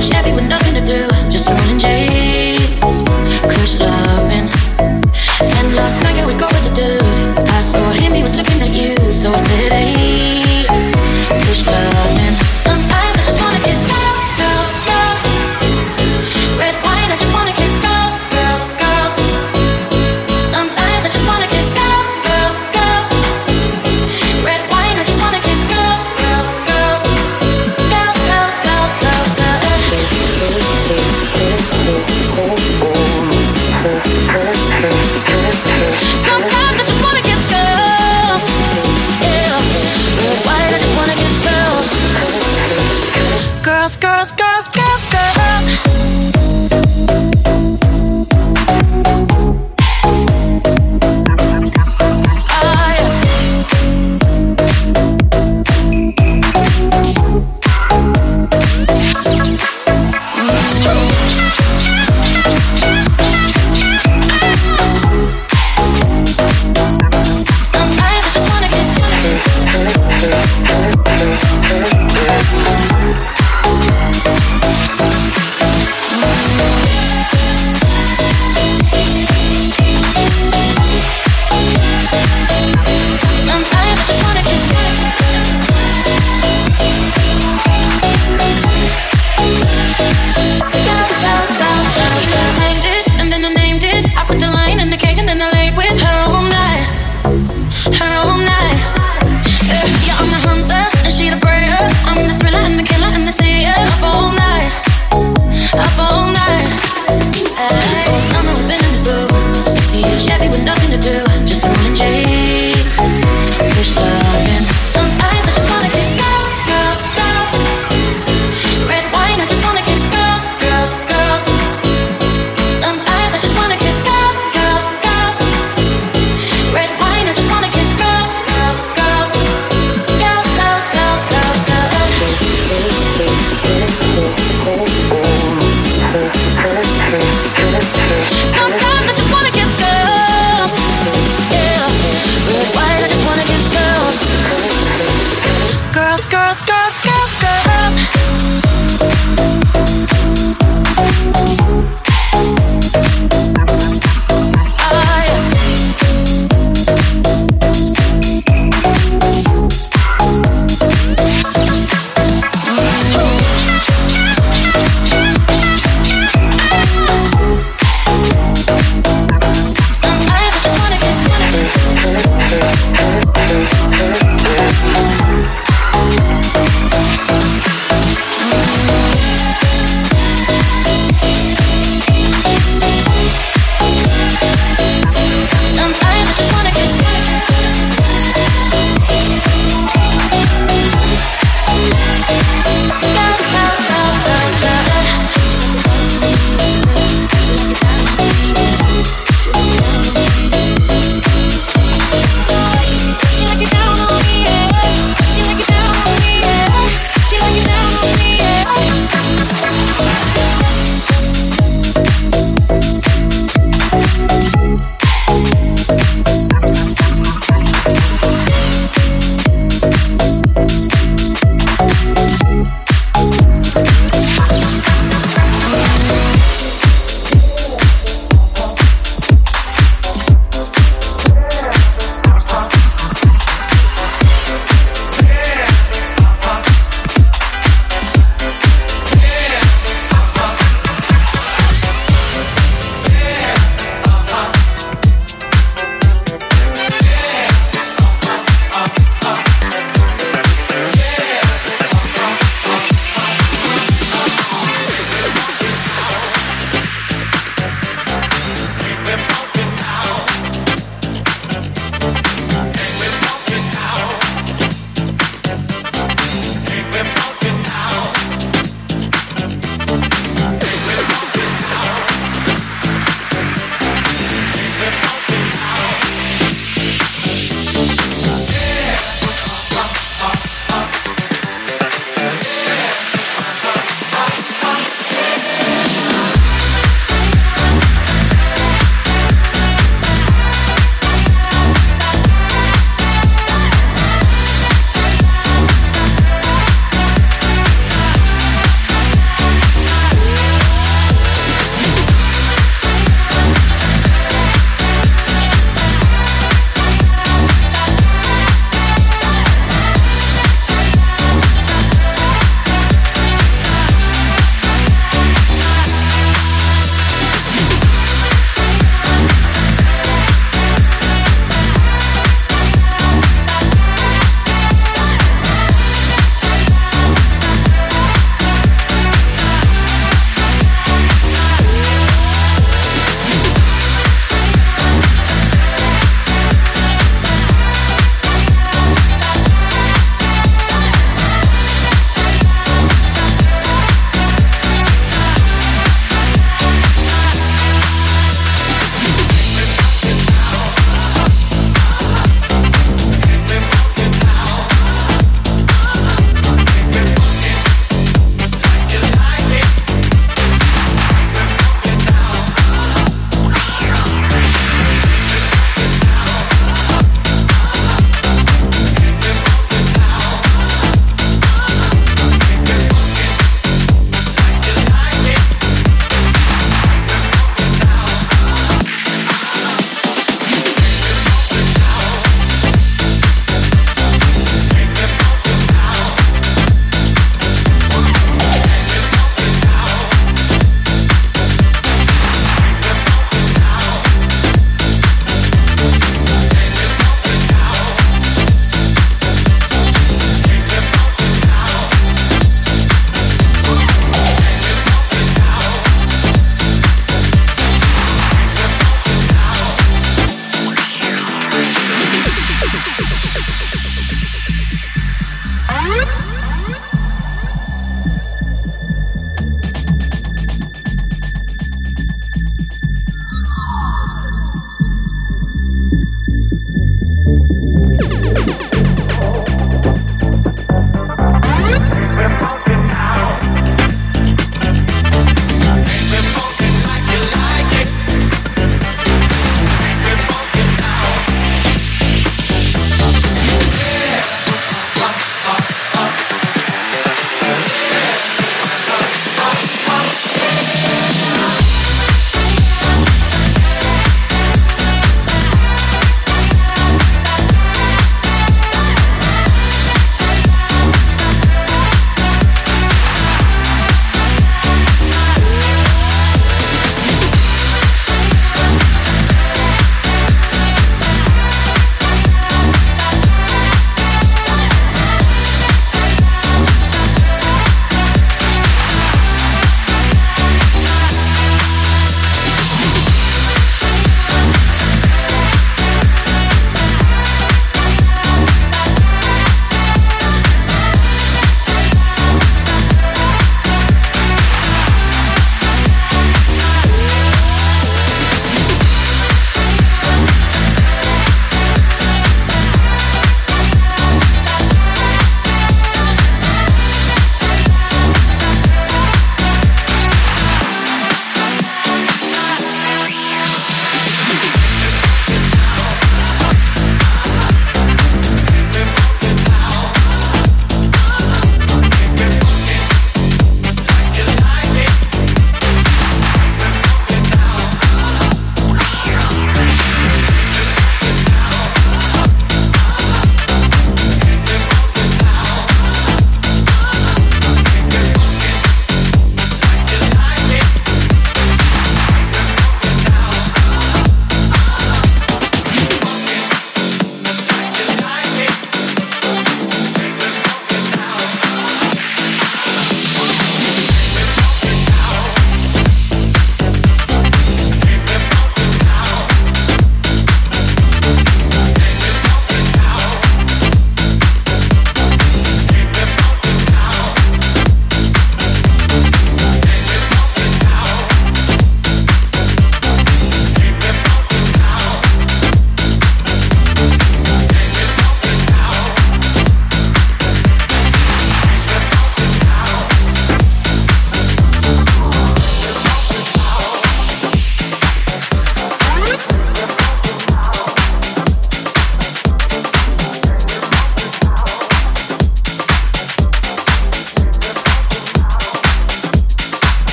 groove. 60 Chevy with nothing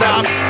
together,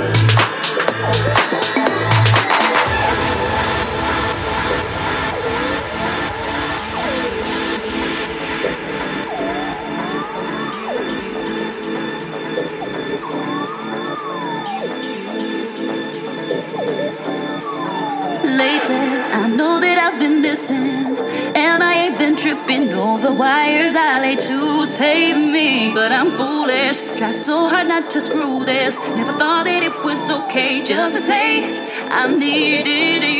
Lately, I know that I've been missing to save me, but I'm foolish. Tried so hard not to screw this. Never thought that it was okay just to say I needed you.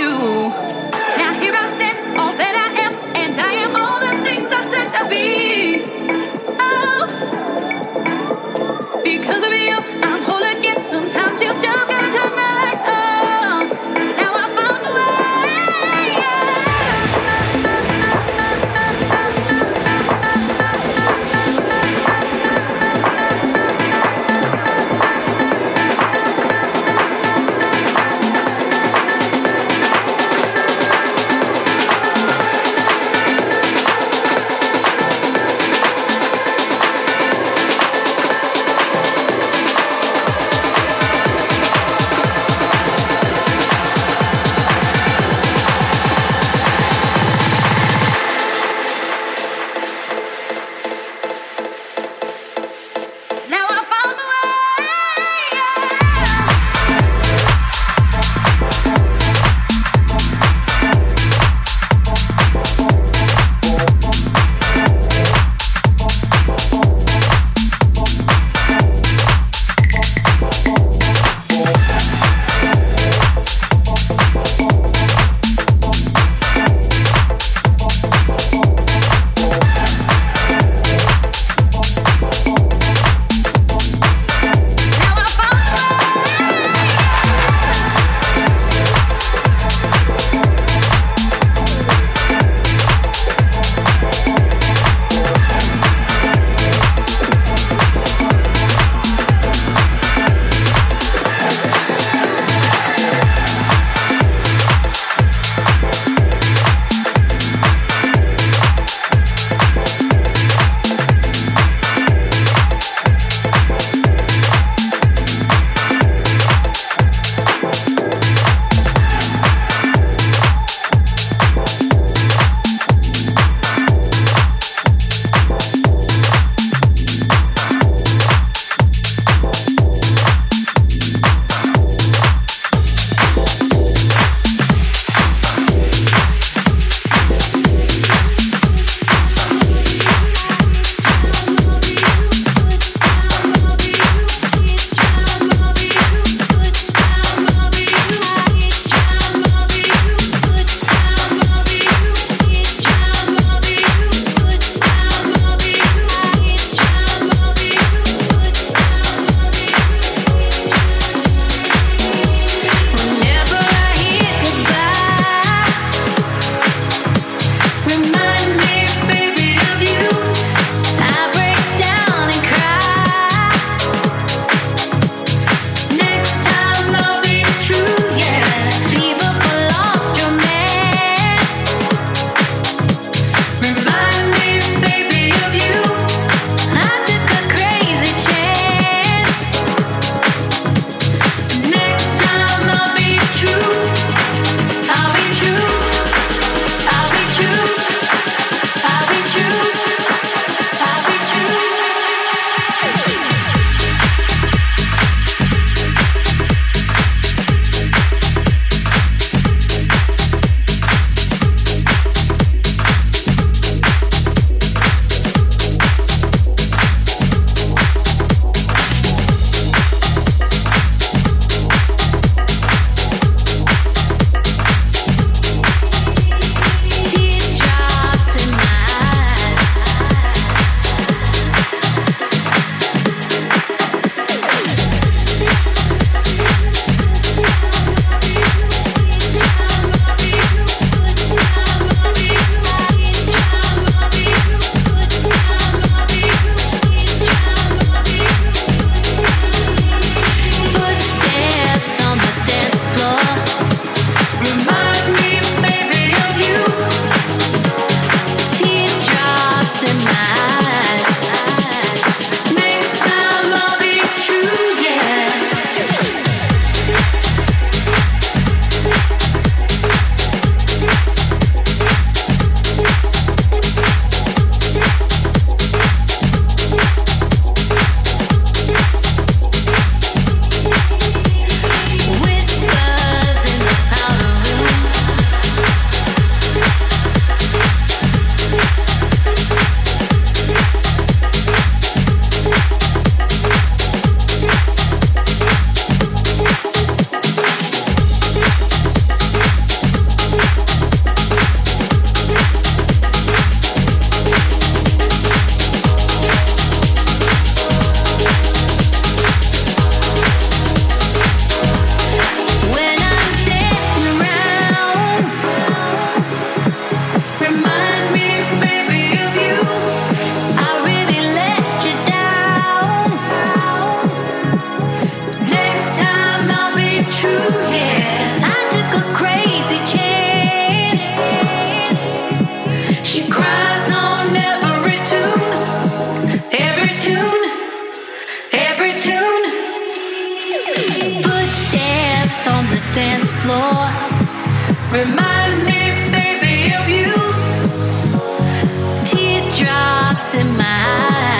Teardrops in my eyes.